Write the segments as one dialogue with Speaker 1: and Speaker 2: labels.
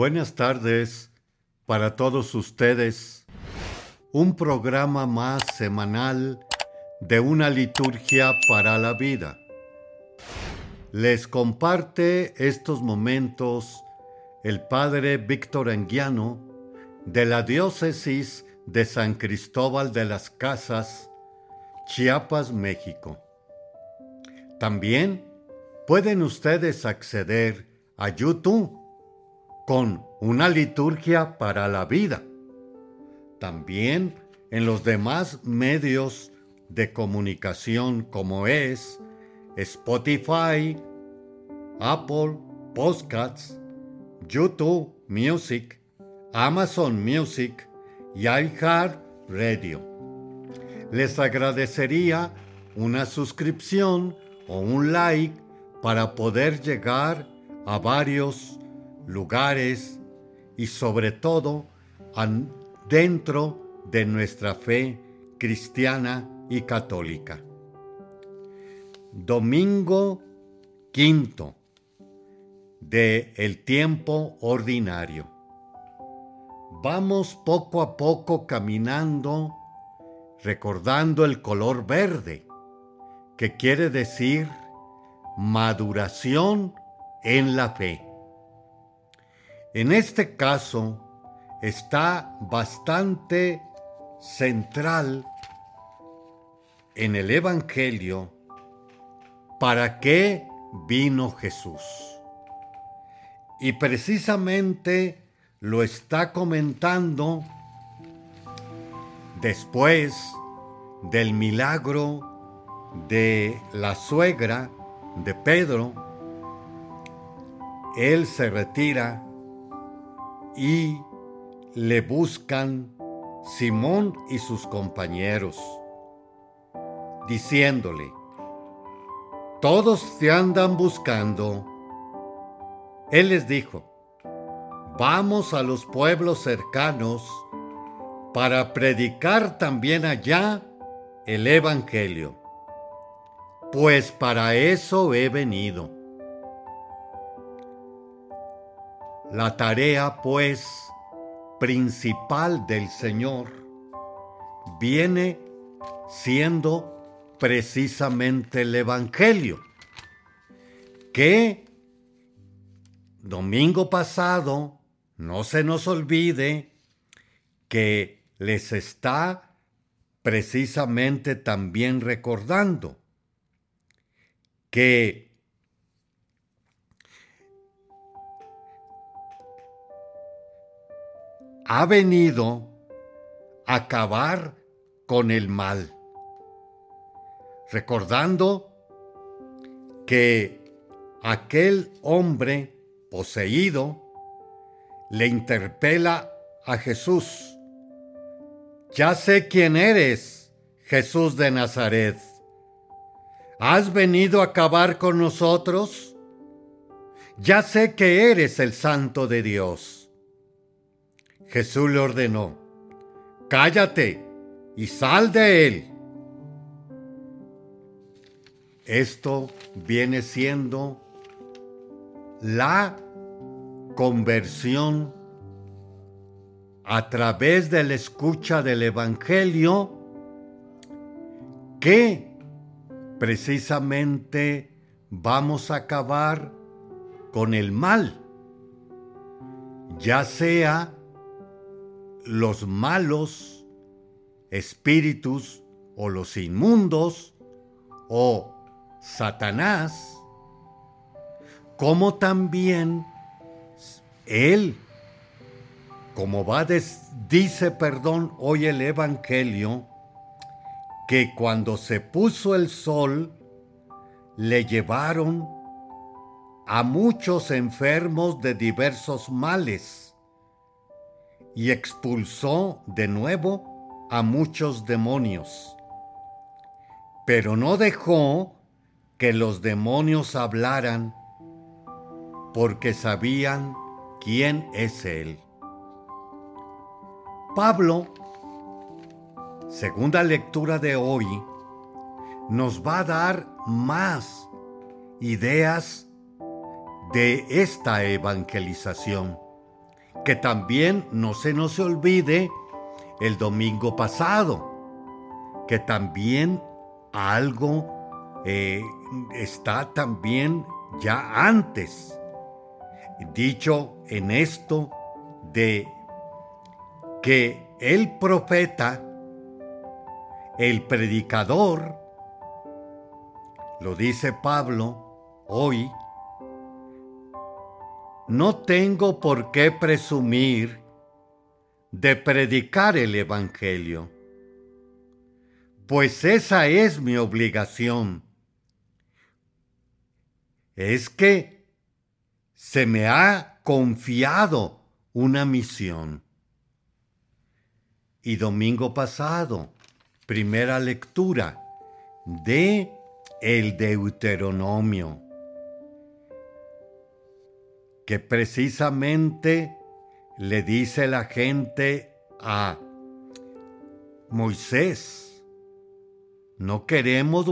Speaker 1: Buenas tardes para todos ustedes. Un programa más semanal de una liturgia para la vida. Les comparte estos momentos el padre Víctor Anguiano de la diócesis de San Cristóbal de las Casas, Chiapas, México. También pueden ustedes acceder a YouTube con una liturgia para la vida. También en los demás medios de comunicación como es Spotify, Apple Podcasts, YouTube Music, Amazon Music y Radio. Les agradecería una suscripción o un like para poder llegar a varios lugares y sobre todo dentro de nuestra fe cristiana y católica. Domingo quinto de el tiempo ordinario. Vamos poco a poco caminando recordando el color verde, que quiere decir maduración en la fe. En este caso está bastante central en el Evangelio para qué vino Jesús. Y precisamente lo está comentando después del milagro de la suegra de Pedro. Él se retira y le buscan Simón y sus compañeros, diciéndole, todos te andan buscando. Él les dijo, vamos a los pueblos cercanos para predicar también allá el Evangelio, pues para eso he venido. La tarea, pues, principal del Señor viene siendo precisamente el Evangelio, que domingo pasado, no se nos olvide que les está precisamente también recordando que ha venido a acabar con el mal, recordando que aquel hombre poseído le interpela a Jesús. Ya sé quién eres, Jesús de Nazaret. ¿Has venido a acabar con nosotros? Ya sé que eres el santo de Dios. Jesús le ordenó, cállate y sal de él. Esto viene siendo la conversión a través de la escucha del Evangelio que precisamente vamos a acabar con el mal, ya sea los malos espíritus o los inmundos o Satanás, como también él, como va dice, perdón, hoy el Evangelio, que cuando se puso el sol, le llevaron a muchos enfermos de diversos males y expulsó de nuevo a muchos demonios. Pero no dejó que los demonios hablaran porque sabían quién es Él. Pablo, segunda lectura de hoy, nos va a dar más ideas de esta evangelización que también no se nos olvide el domingo pasado, que también algo eh, está también ya antes, dicho en esto de que el profeta, el predicador, lo dice Pablo hoy, no tengo por qué presumir de predicar el Evangelio, pues esa es mi obligación. Es que se me ha confiado una misión. Y domingo pasado, primera lectura de el Deuteronomio que precisamente le dice la gente a Moisés, no queremos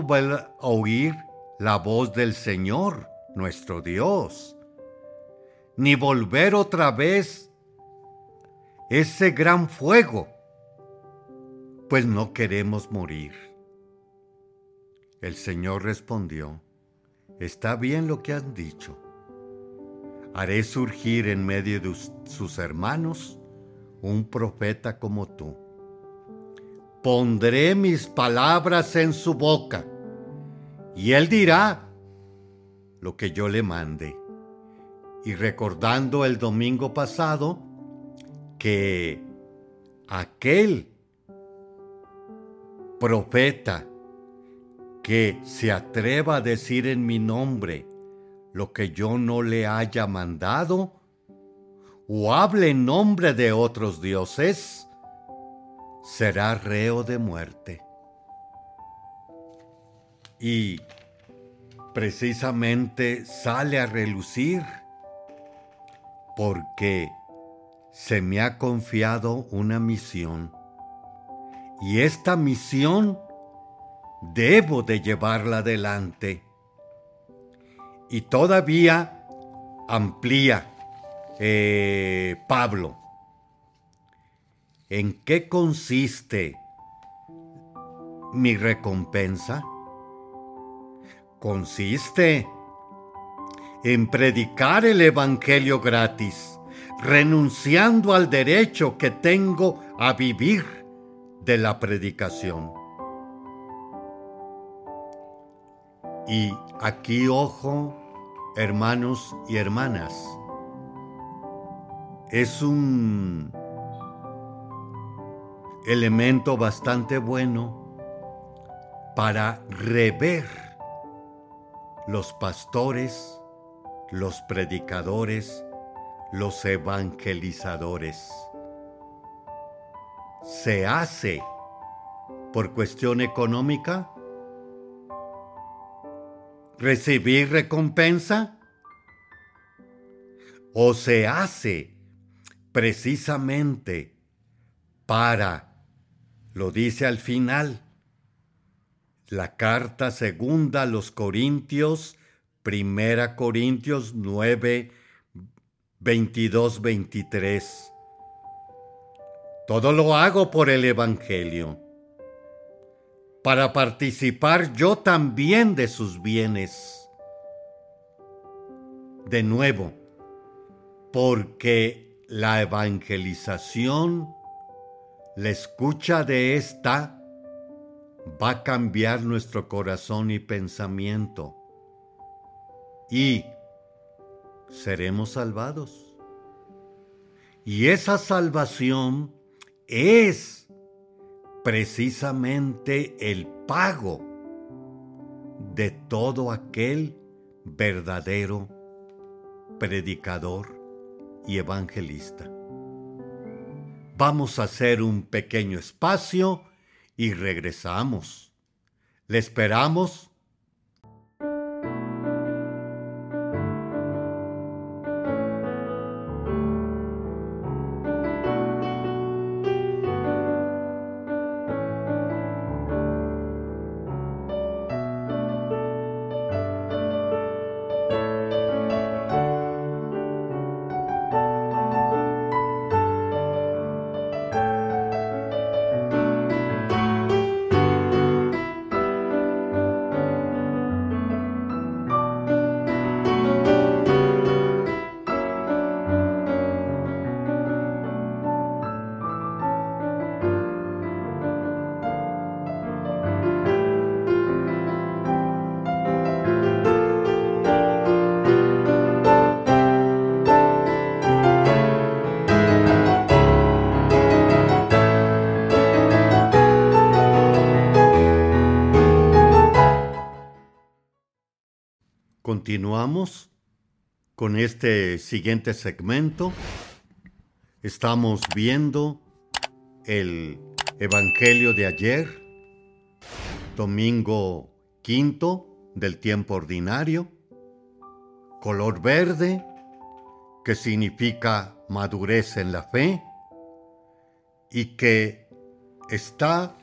Speaker 1: oír la voz del Señor, nuestro Dios, ni volver otra vez ese gran fuego, pues no queremos morir. El Señor respondió, está bien lo que han dicho haré surgir en medio de sus hermanos un profeta como tú. Pondré mis palabras en su boca y él dirá lo que yo le mande. Y recordando el domingo pasado que aquel profeta que se atreva a decir en mi nombre, lo que yo no le haya mandado, o hable en nombre de otros dioses, será reo de muerte. Y precisamente sale a relucir porque se me ha confiado una misión. Y esta misión debo de llevarla adelante y todavía amplía eh, Pablo. ¿En qué consiste mi recompensa? Consiste en predicar el Evangelio gratis, renunciando al derecho que tengo a vivir de la predicación. Y aquí, ojo, hermanos y hermanas, es un elemento bastante bueno para rever los pastores, los predicadores, los evangelizadores. ¿Se hace por cuestión económica? Recibir recompensa? ¿O se hace precisamente para, lo dice al final, la carta segunda a los Corintios, primera Corintios 9, 22, 23. Todo lo hago por el Evangelio para participar yo también de sus bienes. De nuevo, porque la evangelización, la escucha de esta, va a cambiar nuestro corazón y pensamiento. Y seremos salvados. Y esa salvación es precisamente el pago de todo aquel verdadero predicador y evangelista. Vamos a hacer un pequeño espacio y regresamos. Le esperamos continuamos con este siguiente segmento. Estamos viendo el Evangelio de ayer, domingo quinto del tiempo ordinario, color verde, que significa madurez en la fe y que está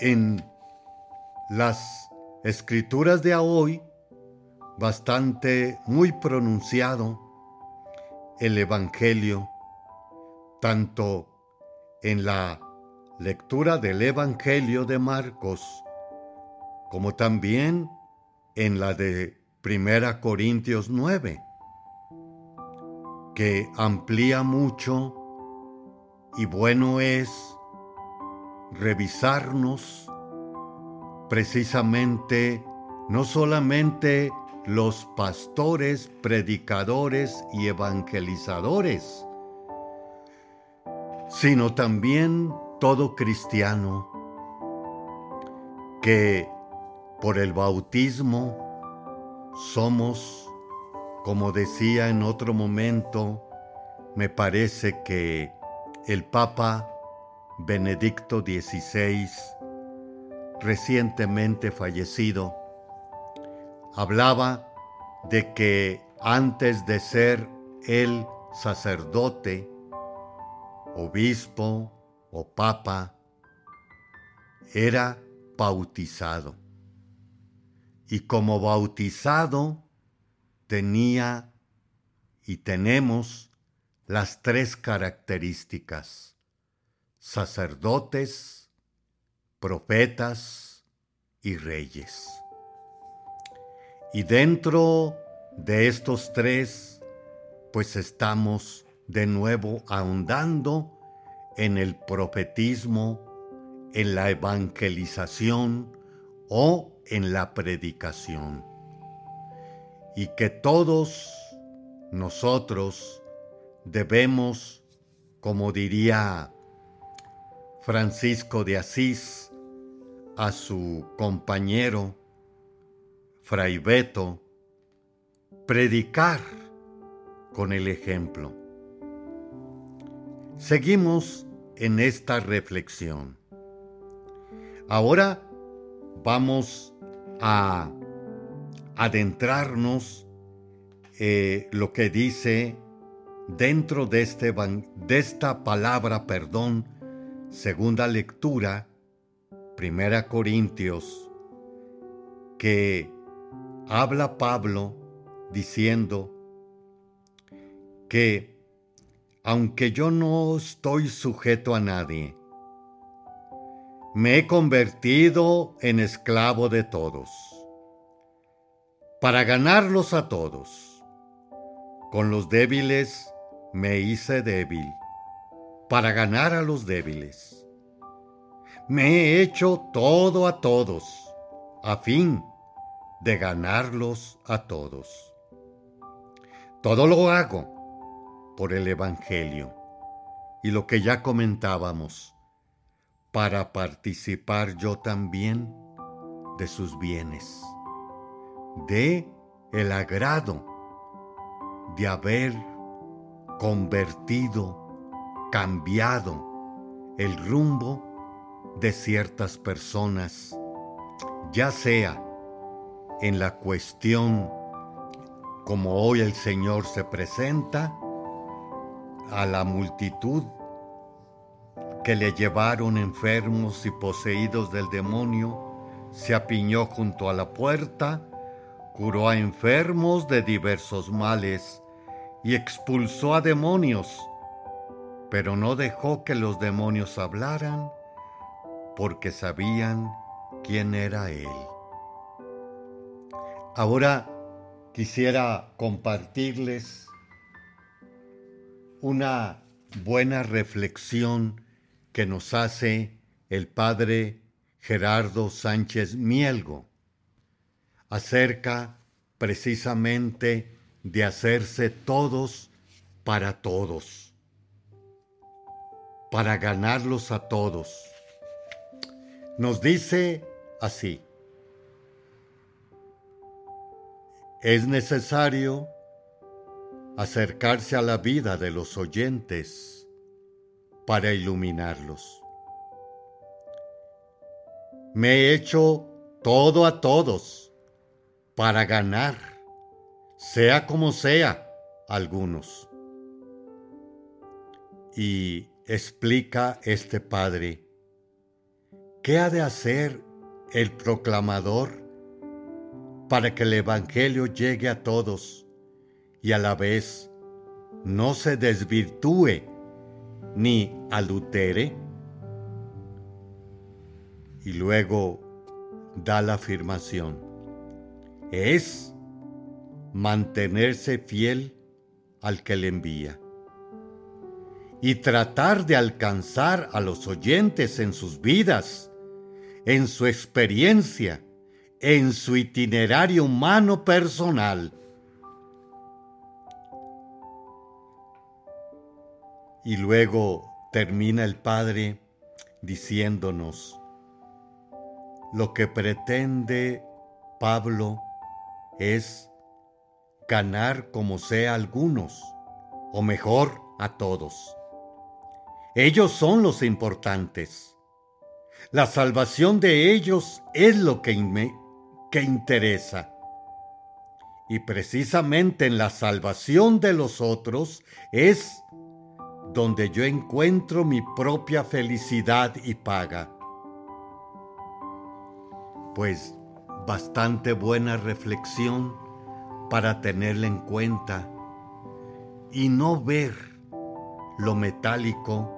Speaker 1: en las escrituras de hoy bastante muy pronunciado el Evangelio, tanto en la lectura del Evangelio de Marcos como también en la de Primera Corintios 9, que amplía mucho y bueno es revisarnos precisamente no solamente los pastores, predicadores y evangelizadores, sino también todo cristiano que por el bautismo somos, como decía en otro momento, me parece que el Papa Benedicto XVI, recientemente fallecido, hablaba de que antes de ser el sacerdote, obispo o papa, era bautizado. Y como bautizado tenía y tenemos las tres características, sacerdotes, profetas y reyes. Y dentro de estos tres, pues estamos de nuevo ahondando en el profetismo, en la evangelización o en la predicación. Y que todos nosotros debemos, como diría Francisco de Asís, a su compañero, Fray Beto, predicar con el ejemplo. Seguimos en esta reflexión. Ahora vamos a adentrarnos eh, lo que dice dentro de, este, de esta palabra perdón, segunda lectura, Primera Corintios, que habla Pablo diciendo que aunque yo no estoy sujeto a nadie, me he convertido en esclavo de todos, para ganarlos a todos. Con los débiles me hice débil, para ganar a los débiles. Me he hecho todo a todos, a fin de ganarlos a todos. Todo lo hago por el Evangelio y lo que ya comentábamos, para participar yo también de sus bienes, de el agrado de haber convertido, cambiado el rumbo de ciertas personas, ya sea en la cuestión como hoy el Señor se presenta a la multitud que le llevaron enfermos y poseídos del demonio, se apiñó junto a la puerta, curó a enfermos de diversos males y expulsó a demonios, pero no dejó que los demonios hablaran porque sabían quién era Él. Ahora quisiera compartirles una buena reflexión que nos hace el padre Gerardo Sánchez Mielgo acerca precisamente de hacerse todos para todos, para ganarlos a todos. Nos dice así, es necesario acercarse a la vida de los oyentes para iluminarlos. Me he hecho todo a todos para ganar, sea como sea, algunos. Y explica este padre, ¿qué ha de hacer el proclamador para que el Evangelio llegue a todos y a la vez no se desvirtúe ni alutere? Y luego da la afirmación, es mantenerse fiel al que le envía y tratar de alcanzar a los oyentes en sus vidas, en su experiencia, en su itinerario humano personal. Y luego termina el Padre diciéndonos, lo que pretende Pablo es ganar como sea algunos, o mejor, a todos. Ellos son los importantes. La salvación de ellos es lo que, me, que interesa. Y precisamente en la salvación de los otros es donde yo encuentro mi propia felicidad y paga. Pues bastante buena reflexión para tenerla en cuenta y no ver lo metálico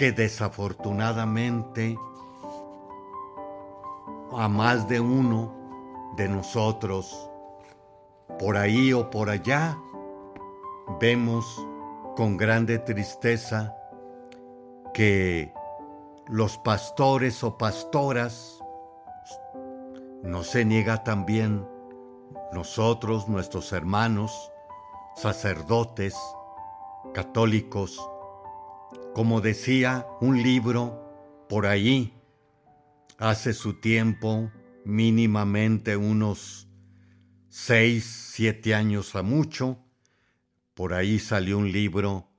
Speaker 1: que desafortunadamente a más de uno de nosotros, por ahí o por allá, vemos con grande tristeza que los pastores o pastoras, no se niega también nosotros, nuestros hermanos, sacerdotes, católicos, como decía un libro por ahí, hace su tiempo, mínimamente unos seis, siete años a mucho, por ahí salió un libro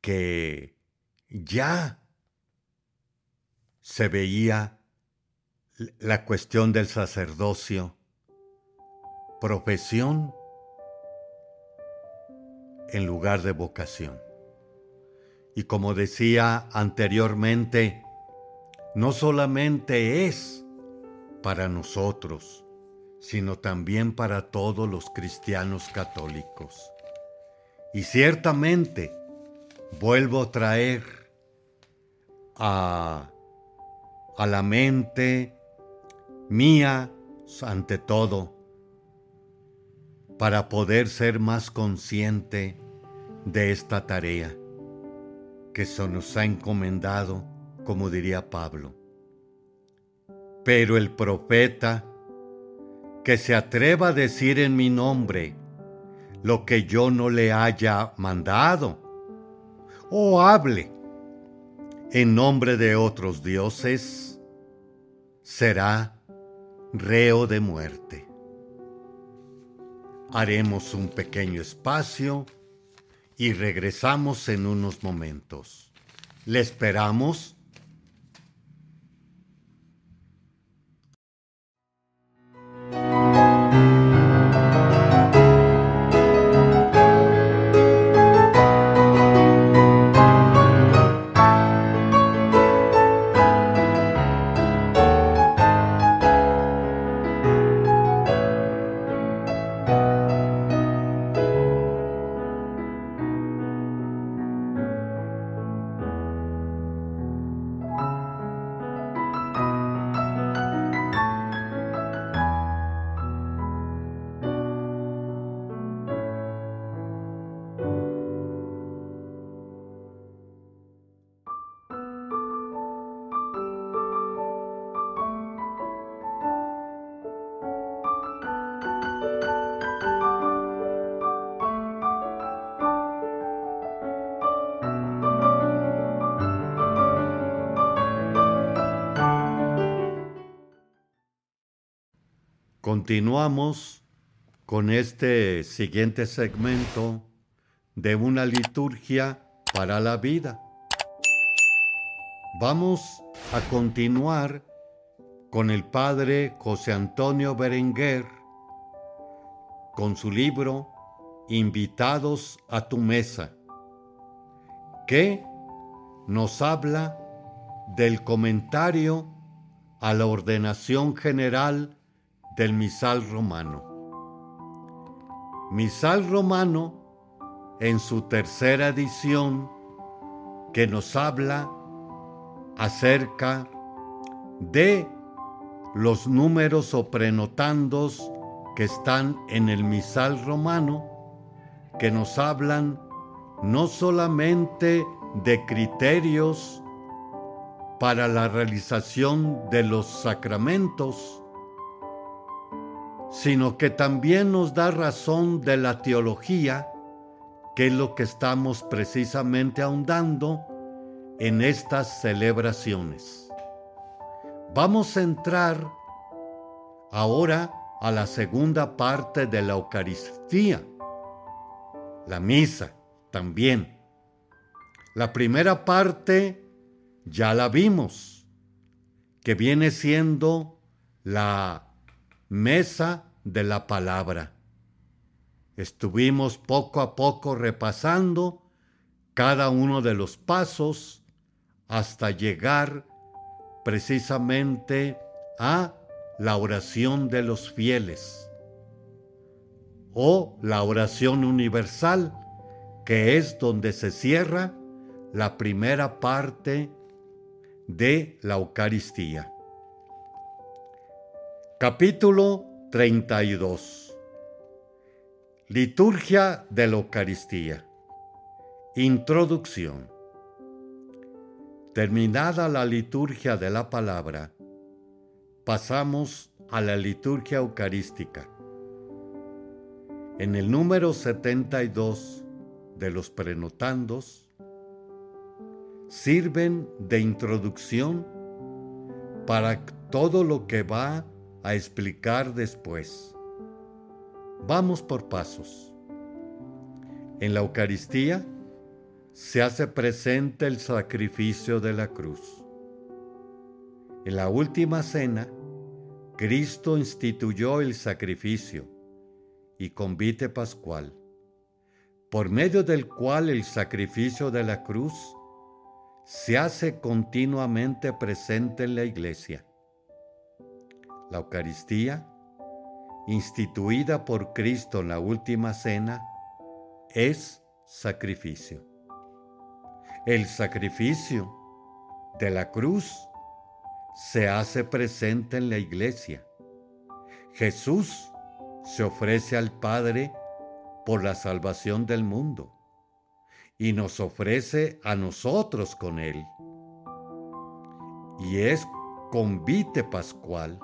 Speaker 1: que ya se veía la cuestión del sacerdocio, profesión en lugar de vocación. Y como decía anteriormente, no solamente es para nosotros, sino también para todos los cristianos católicos. Y ciertamente vuelvo a traer a, a la mente mía, ante todo, para poder ser más consciente de esta tarea que se nos ha encomendado, como diría Pablo. Pero el profeta que se atreva a decir en mi nombre lo que yo no le haya mandado, o hable en nombre de otros dioses, será reo de muerte. Haremos un pequeño espacio y regresamos en unos momentos. Le esperamos Continuamos con este siguiente segmento de una liturgia para la vida. Vamos a continuar con el padre José Antonio Berenguer con su libro Invitados a tu mesa, que nos habla del comentario a la ordenación general del misal romano. Misal romano en su tercera edición que nos habla acerca de los números o prenotandos que están en el misal romano, que nos hablan no solamente de criterios para la realización de los sacramentos, sino que también nos da razón de la teología, que es lo que estamos precisamente ahondando en estas celebraciones. Vamos a entrar ahora a la segunda parte de la Eucaristía, la misa también. La primera parte ya la vimos, que viene siendo la mesa de la palabra. Estuvimos poco a poco repasando cada uno de los pasos hasta llegar precisamente a la oración de los fieles o la oración universal, que es donde se cierra la primera parte de la Eucaristía. Capítulo 32 Liturgia de la Eucaristía. Introducción. Terminada la liturgia de la palabra, pasamos a la liturgia eucarística. En el número 72 de los prenotandos, sirven de introducción para todo lo que va a explicar después. Vamos por pasos. En la Eucaristía, se hace presente el sacrificio de la cruz. En la última cena, Cristo instituyó el sacrificio y convite pascual, por medio del cual el sacrificio de la cruz se hace continuamente presente en la iglesia. La Eucaristía, instituida por Cristo en la última cena, es sacrificio el sacrificio de la cruz se hace presente en la iglesia. Jesús se ofrece al Padre por la salvación del mundo y nos ofrece a nosotros con Él. Y es convite pascual.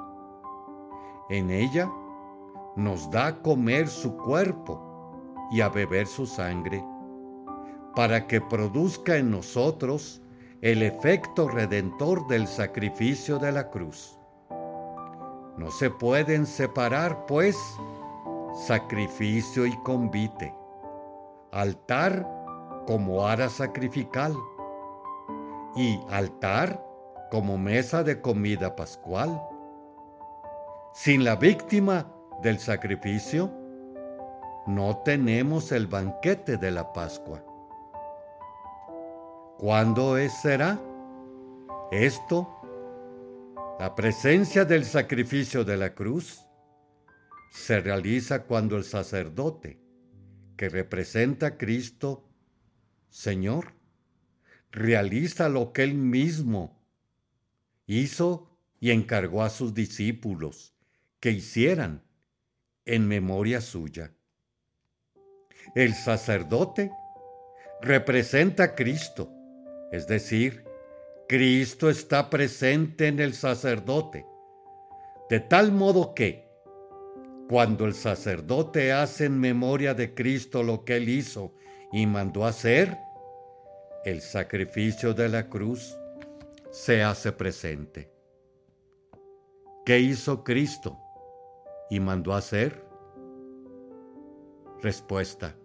Speaker 1: En ella nos da a comer su cuerpo y a beber su sangre para que produzca en nosotros el efecto redentor del sacrificio de la cruz. No se pueden separar, pues, sacrificio y convite, altar como ara sacrificial y altar como mesa de comida pascual. Sin la víctima del sacrificio, no tenemos el banquete de la Pascua. ¿Cuándo es, será? Esto, la presencia del sacrificio de la cruz, se realiza cuando el sacerdote, que representa a Cristo, Señor, realiza lo que él mismo hizo y encargó a sus discípulos que hicieran en memoria suya. El sacerdote representa a Cristo es decir, Cristo está presente en el sacerdote, de tal modo que, cuando el sacerdote hace en memoria de Cristo lo que él hizo y mandó hacer, el sacrificio de la cruz se hace presente. ¿Qué hizo Cristo y mandó hacer? Respuesta.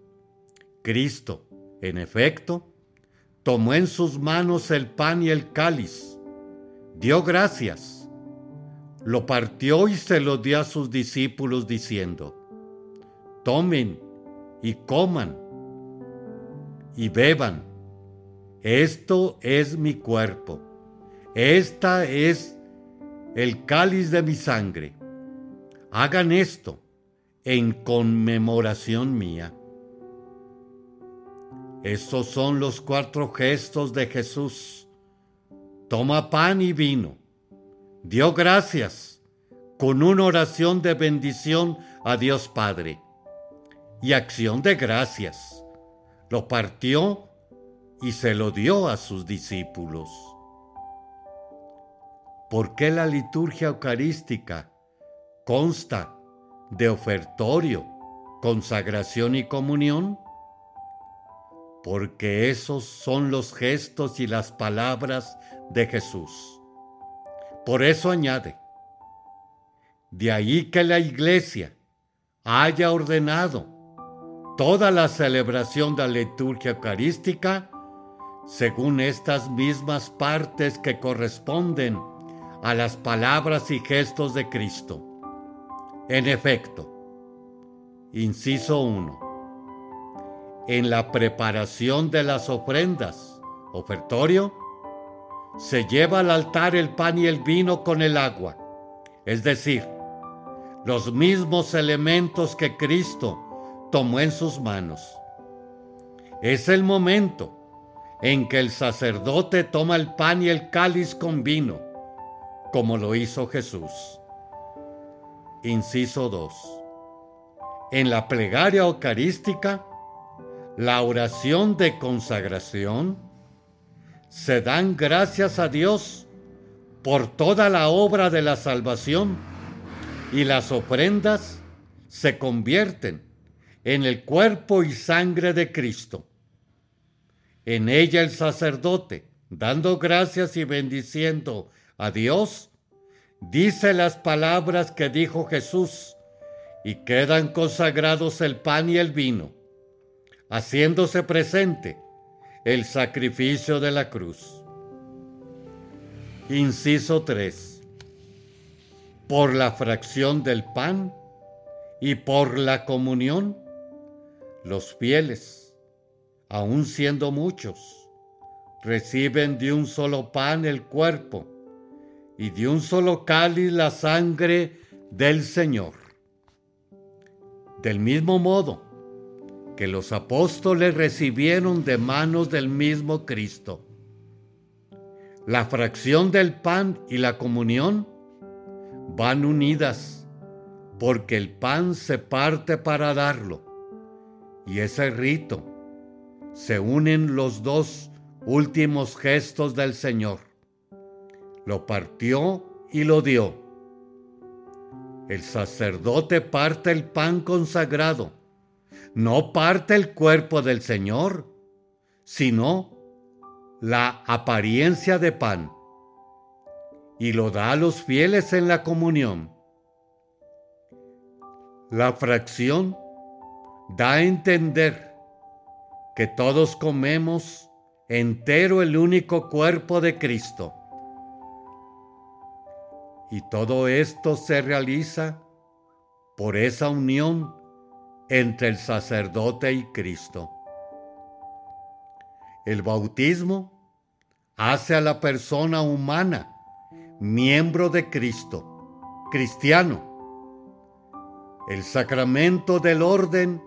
Speaker 1: Cristo, en efecto, tomó en sus manos el pan y el cáliz, dio gracias, lo partió y se lo dio a sus discípulos diciendo, tomen y coman y beban, esto es mi cuerpo, esta es el cáliz de mi sangre. Hagan esto en conmemoración mía. Estos son los cuatro gestos de Jesús. Toma pan y vino. Dio gracias con una oración de bendición a Dios Padre y acción de gracias. Lo partió y se lo dio a sus discípulos. ¿Por qué la liturgia eucarística consta de ofertorio, consagración y comunión? Porque esos son los gestos y las palabras de Jesús. Por eso añade, de ahí que la iglesia haya ordenado toda la celebración de la liturgia eucarística según estas mismas partes que corresponden a las palabras y gestos de Cristo. En efecto, inciso 1. En la preparación de las ofrendas, ofertorio, se lleva al altar el pan y el vino con el agua, es decir, los mismos elementos que Cristo tomó en sus manos. Es el momento en que el sacerdote toma el pan y el cáliz con vino, como lo hizo Jesús. Inciso 2. En la plegaria eucarística, la oración de consagración, se dan gracias a Dios por toda la obra de la salvación y las ofrendas se convierten en el cuerpo y sangre de Cristo. En ella el sacerdote, dando gracias y bendiciendo a Dios, dice las palabras que dijo Jesús y quedan consagrados el pan y el vino, haciéndose presente el sacrificio de la cruz. Inciso 3. Por la fracción del pan y por la comunión, los fieles, aun siendo muchos, reciben de un solo pan el cuerpo y de un solo cáliz la sangre del Señor. Del mismo modo que los apóstoles recibieron de manos del mismo Cristo. La fracción del pan y la comunión van unidas porque el pan se parte para darlo y ese rito se unen los dos últimos gestos del Señor. Lo partió y lo dio. El sacerdote parte el pan consagrado, no parte el cuerpo del Señor, sino la apariencia de pan, y lo da a los fieles en la comunión. La fracción da a entender que todos comemos entero el único cuerpo de Cristo. Y todo esto se realiza por esa unión entre el sacerdote y Cristo. El bautismo hace a la persona humana miembro de Cristo, cristiano. El sacramento del orden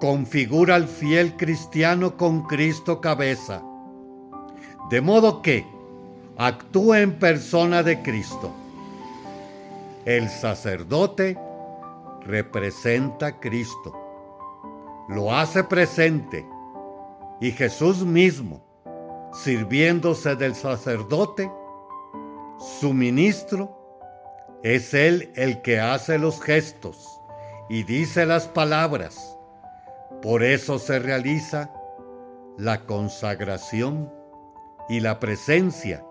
Speaker 1: configura al fiel cristiano con Cristo cabeza, de modo que actúa en persona de Cristo. El sacerdote representa a Cristo, lo hace presente y Jesús mismo, sirviéndose del sacerdote, su ministro, es él el que hace los gestos y dice las palabras por eso se realiza la consagración y la presencia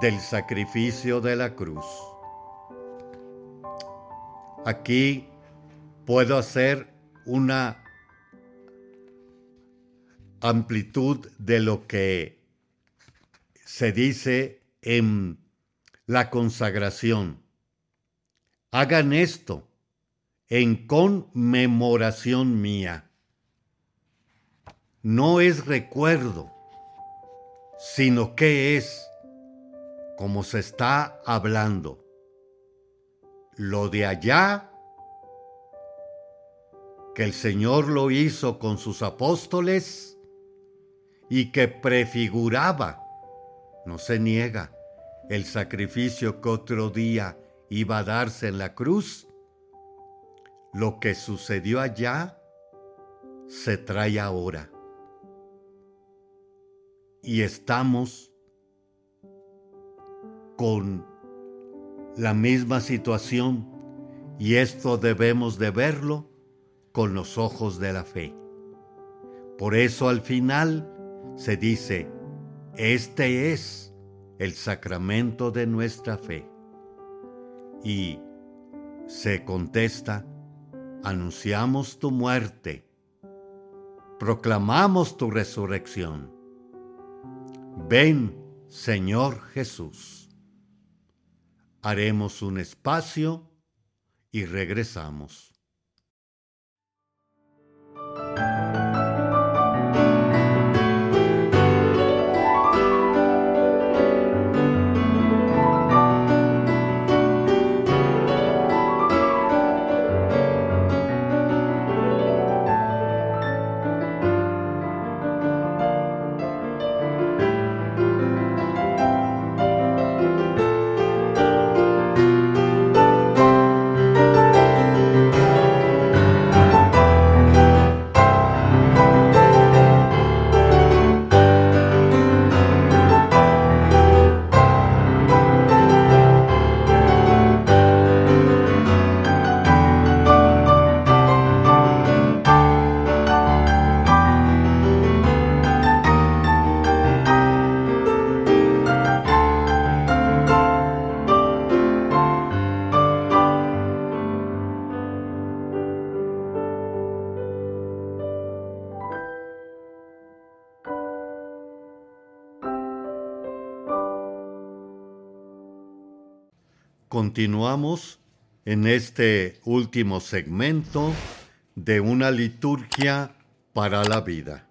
Speaker 1: del sacrificio de la cruz. Aquí puedo hacer una amplitud de lo que se dice en la consagración. Hagan esto en conmemoración mía. No es recuerdo, sino que es, como se está hablando, lo de allá que el Señor lo hizo con sus apóstoles y que prefiguraba, no se niega, el sacrificio que otro día iba a darse en la cruz, lo que sucedió allá se trae ahora. Y estamos con la misma situación y esto debemos de verlo con los ojos de la fe. Por eso al final se dice, este es el sacramento de nuestra fe. Y se contesta, anunciamos tu muerte, proclamamos tu resurrección. Ven, Señor Jesús. Haremos un espacio y regresamos. Continuamos en este último segmento de una liturgia para la vida.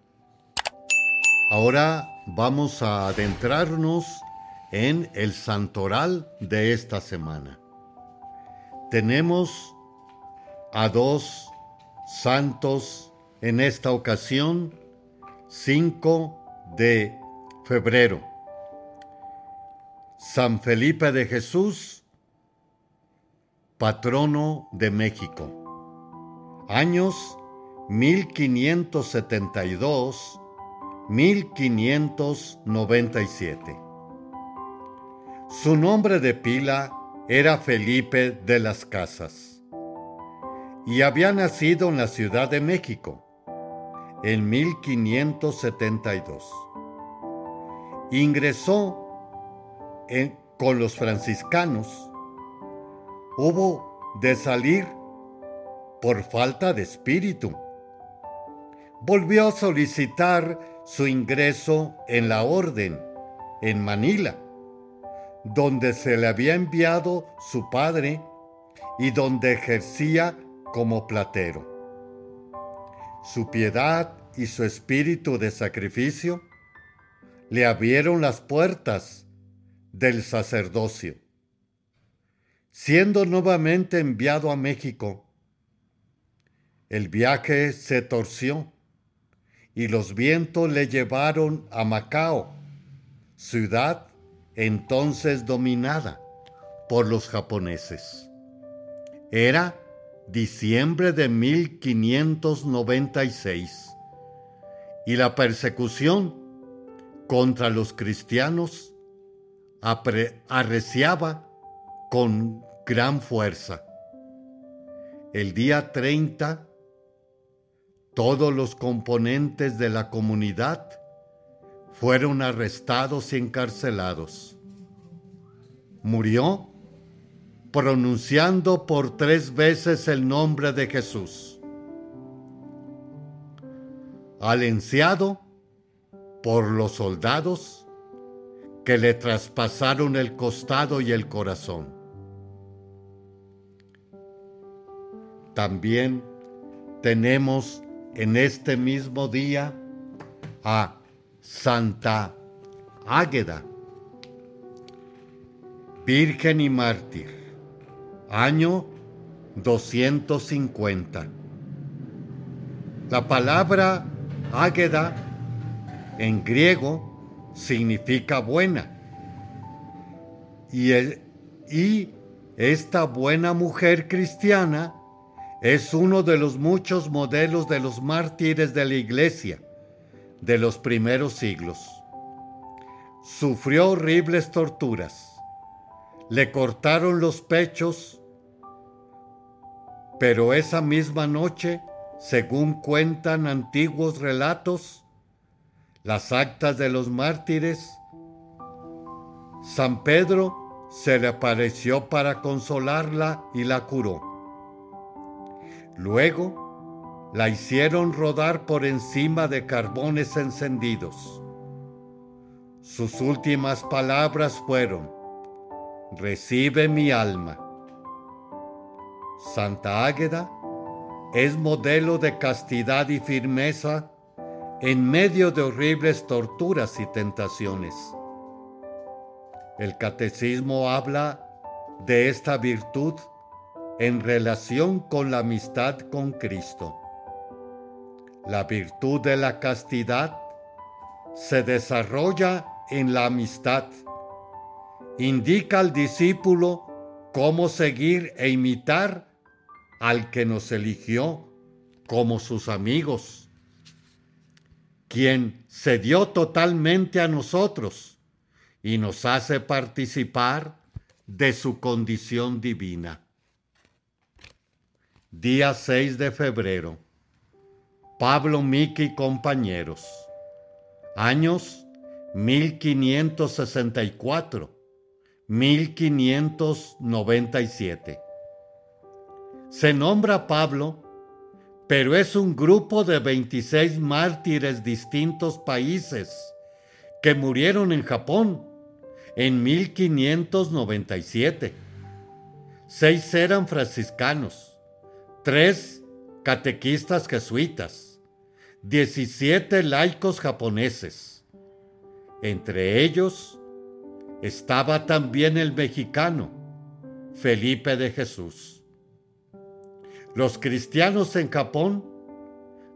Speaker 1: Ahora vamos a adentrarnos en el santoral de esta semana. Tenemos a dos santos en esta ocasión, 5 de febrero. San Felipe de Jesús patrono de México. Años 1572-1597. Su nombre de pila era Felipe de las Casas y había nacido en la Ciudad de México en 1572. Ingresó con los franciscanos hubo de salir por falta de espíritu. Volvió a solicitar su ingreso en la orden, en Manila, donde se le había enviado su padre y donde ejercía como platero. Su piedad y su espíritu de sacrificio le abrieron las puertas del sacerdocio siendo nuevamente enviado a México. El viaje se torció y los vientos le llevaron a Macao, ciudad entonces dominada por los japoneses. Era diciembre de 1596 y la persecución contra los cristianos arreciaba con gran fuerza. El día 30, todos los componentes de la comunidad fueron arrestados y encarcelados. Murió pronunciando por tres veces el nombre de Jesús. Al enciado por los soldados que le traspasaron el costado y el corazón. También tenemos en este mismo día a Santa Águeda, Virgen y Mártir, año 250. La palabra Águeda en griego significa buena. Y, y esta buena mujer cristiana es uno de los muchos modelos de los mártires de la iglesia de los primeros siglos. Sufrió horribles torturas. Le cortaron los pechos, pero esa misma noche, según cuentan antiguos relatos, las actas de los mártires, San Pedro se le apareció para consolarla y la curó. Luego la hicieron rodar por encima de carbones encendidos. Sus últimas palabras fueron, recibe mi alma. Santa Águeda es modelo de castidad y firmeza en medio de horribles torturas y tentaciones. El catecismo habla de esta virtud en relación con la amistad con Cristo. La virtud de la castidad se desarrolla en la amistad. Indica al discípulo cómo seguir e imitar al que nos eligió como sus amigos quien se dio totalmente a nosotros y nos hace participar de su condición divina. Día 6 de febrero. Pablo Miki compañeros. Años 1564, 1597. Se nombra Pablo pero es un grupo de 26 mártires distintos países que murieron en Japón en 1597. Seis eran franciscanos, tres catequistas jesuitas, 17 laicos japoneses. Entre ellos estaba también el mexicano, Felipe de Jesús. Los cristianos en Japón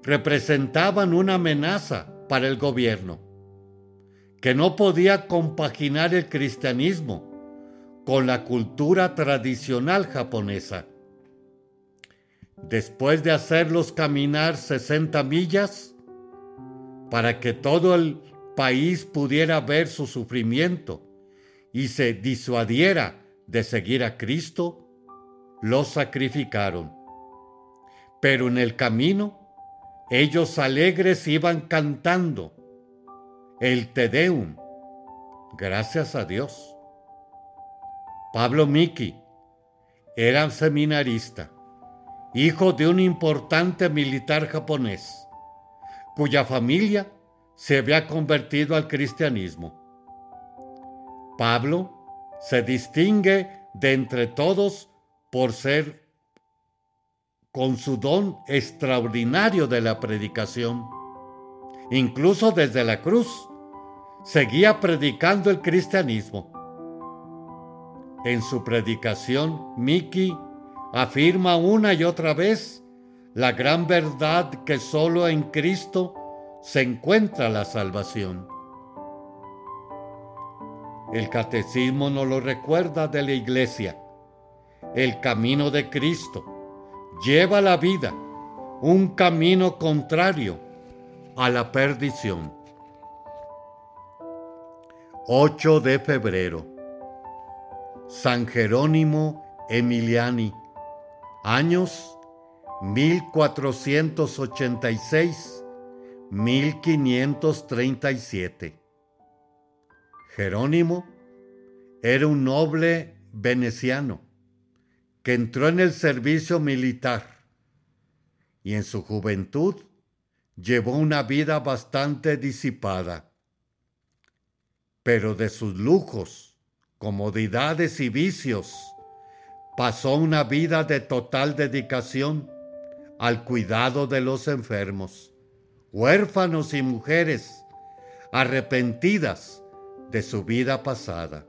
Speaker 1: representaban una amenaza para el gobierno, que no podía compaginar el cristianismo con la cultura tradicional japonesa. Después de hacerlos caminar 60 millas, para que todo el país pudiera ver su sufrimiento y se disuadiera de seguir a Cristo, los sacrificaron. Pero en el camino, ellos alegres iban cantando el Te Deum. Gracias a Dios. Pablo Miki era seminarista, hijo de un importante militar japonés, cuya familia se había convertido al cristianismo. Pablo se distingue de entre todos por ser con su don extraordinario de la predicación. Incluso desde la cruz, seguía predicando el cristianismo. En su predicación, Miki afirma una y otra vez la gran verdad que solo en Cristo se encuentra la salvación. El catecismo nos lo recuerda de la iglesia, el camino de Cristo lleva la vida un camino contrario a la perdición. 8 de febrero. San Jerónimo Emiliani. Años 1486-1537. Jerónimo era un noble veneciano que entró en el servicio militar y en su juventud llevó una vida bastante disipada. pero de sus lujos, comodidades y vicios, pasó una vida de total dedicación al cuidado de los enfermos, huérfanos y mujeres arrepentidas de su vida pasada.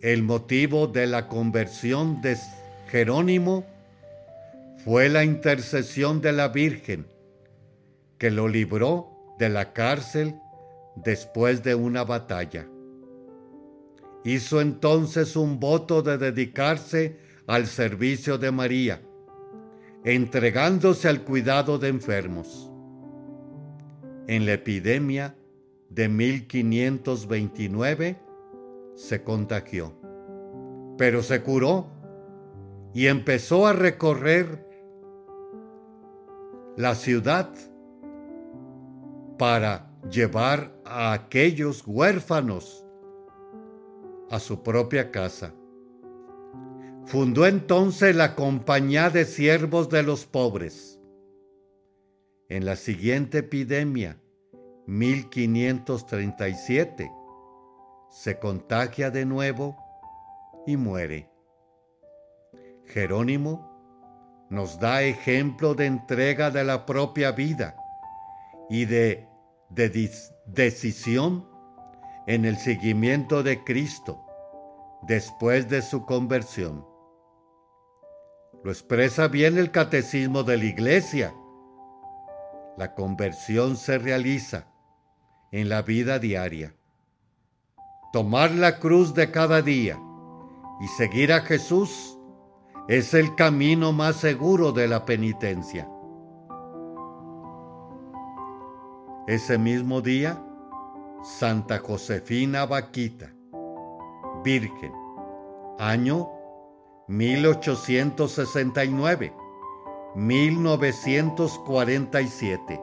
Speaker 1: El motivo de la conversión de Jerónimo fue la intercesión de la Virgen, que lo libró de la cárcel después de una batalla. Hizo entonces un voto de dedicarse al servicio de María, entregándose al cuidado de enfermos. En la epidemia de 1529 se contagió, pero se curó y empezó a recorrer la ciudad para llevar a aquellos huérfanos a su propia casa. Fundó entonces la Compañía de Siervos de los Pobres. En la siguiente epidemia, 1537, se contagia de nuevo y muere. Jerónimo nos da ejemplo de entrega de la propia vida y de, decisión en el seguimiento de Cristo después de su conversión. Lo expresa bien el catecismo de la iglesia. La conversión se realiza en la vida diaria. Tomar la cruz de cada día y seguir a Jesús es el camino más seguro de la penitencia. Ese mismo día, Santa Josefina Vaquita, Virgen, año 1869, 1947.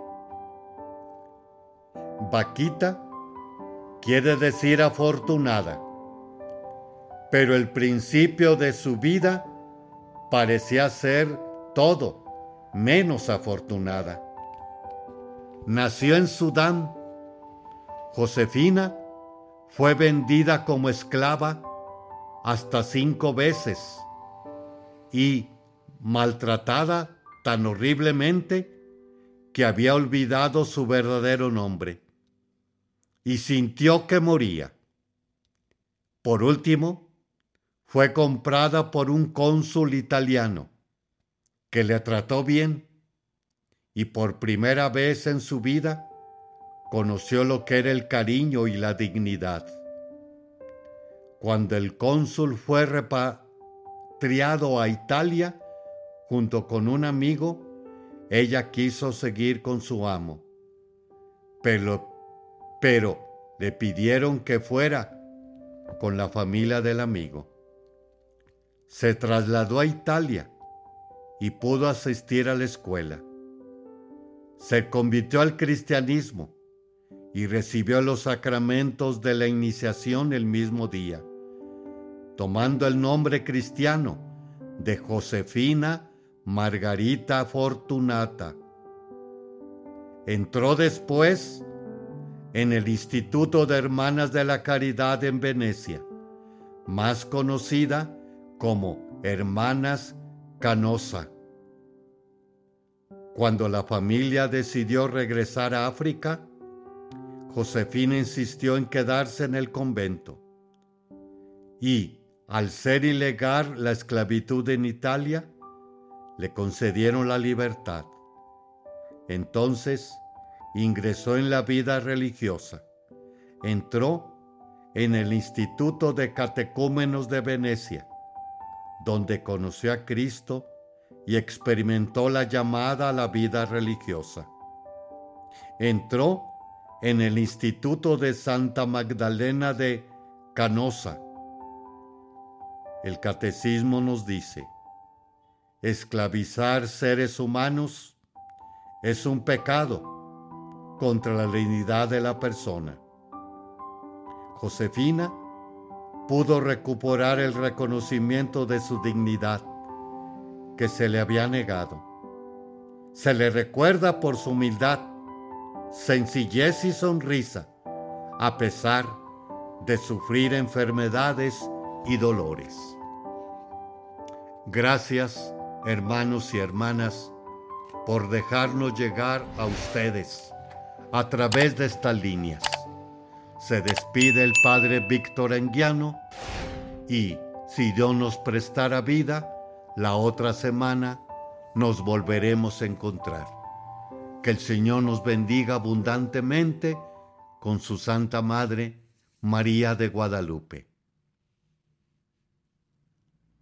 Speaker 1: Vaquita quiere decir afortunada, pero el principio de su vida parecía ser todo menos afortunada. Nació en Sudán. Josefina fue vendida como esclava hasta cinco veces y maltratada tan horriblemente que había olvidado su verdadero nombre y sintió que moría. Por último, fue comprada por un cónsul italiano que le trató bien y por primera vez en su vida conoció lo que era el cariño y la dignidad. Cuando el cónsul fue repatriado a Italia junto con un amigo, ella quiso seguir con su amo, pero, pero le pidieron que fuera con la familia del amigo. Se trasladó a Italia y pudo asistir a la escuela se convirtió al cristianismo y recibió los sacramentos de la iniciación el mismo día, tomando el nombre cristiano de Josefina Margarita Fortunata. Entró después en el Instituto de Hermanas de la Caridad en Venecia, más conocida como Hermanas Canosa. Cuando la familia decidió regresar a África, Josefina insistió en quedarse en el convento. Y, al ser ilegal la esclavitud en Italia, le concedieron la libertad. Entonces ingresó en la vida religiosa. Entró en el Instituto de Catecúmenos de Venecia, donde conoció a Cristo y experimentó la llamada a la vida religiosa. Entró en el Instituto de Santa Magdalena de Canosa. El catecismo nos dice, esclavizar seres humanos es un pecado contra la dignidad de la persona. Josefina pudo recuperar el reconocimiento de su dignidad que se le había negado. Se le recuerda por su humildad, sencillez y sonrisa a pesar de sufrir enfermedades y dolores. Gracias, hermanos y hermanas, por dejarnos llegar a ustedes a través de estas líneas. Se despide el Padre Víctor Anguiano y, si Dios nos prestara vida, la otra semana nos volveremos a encontrar. Que el Señor nos bendiga abundantemente con su Santa Madre, María de Guadalupe.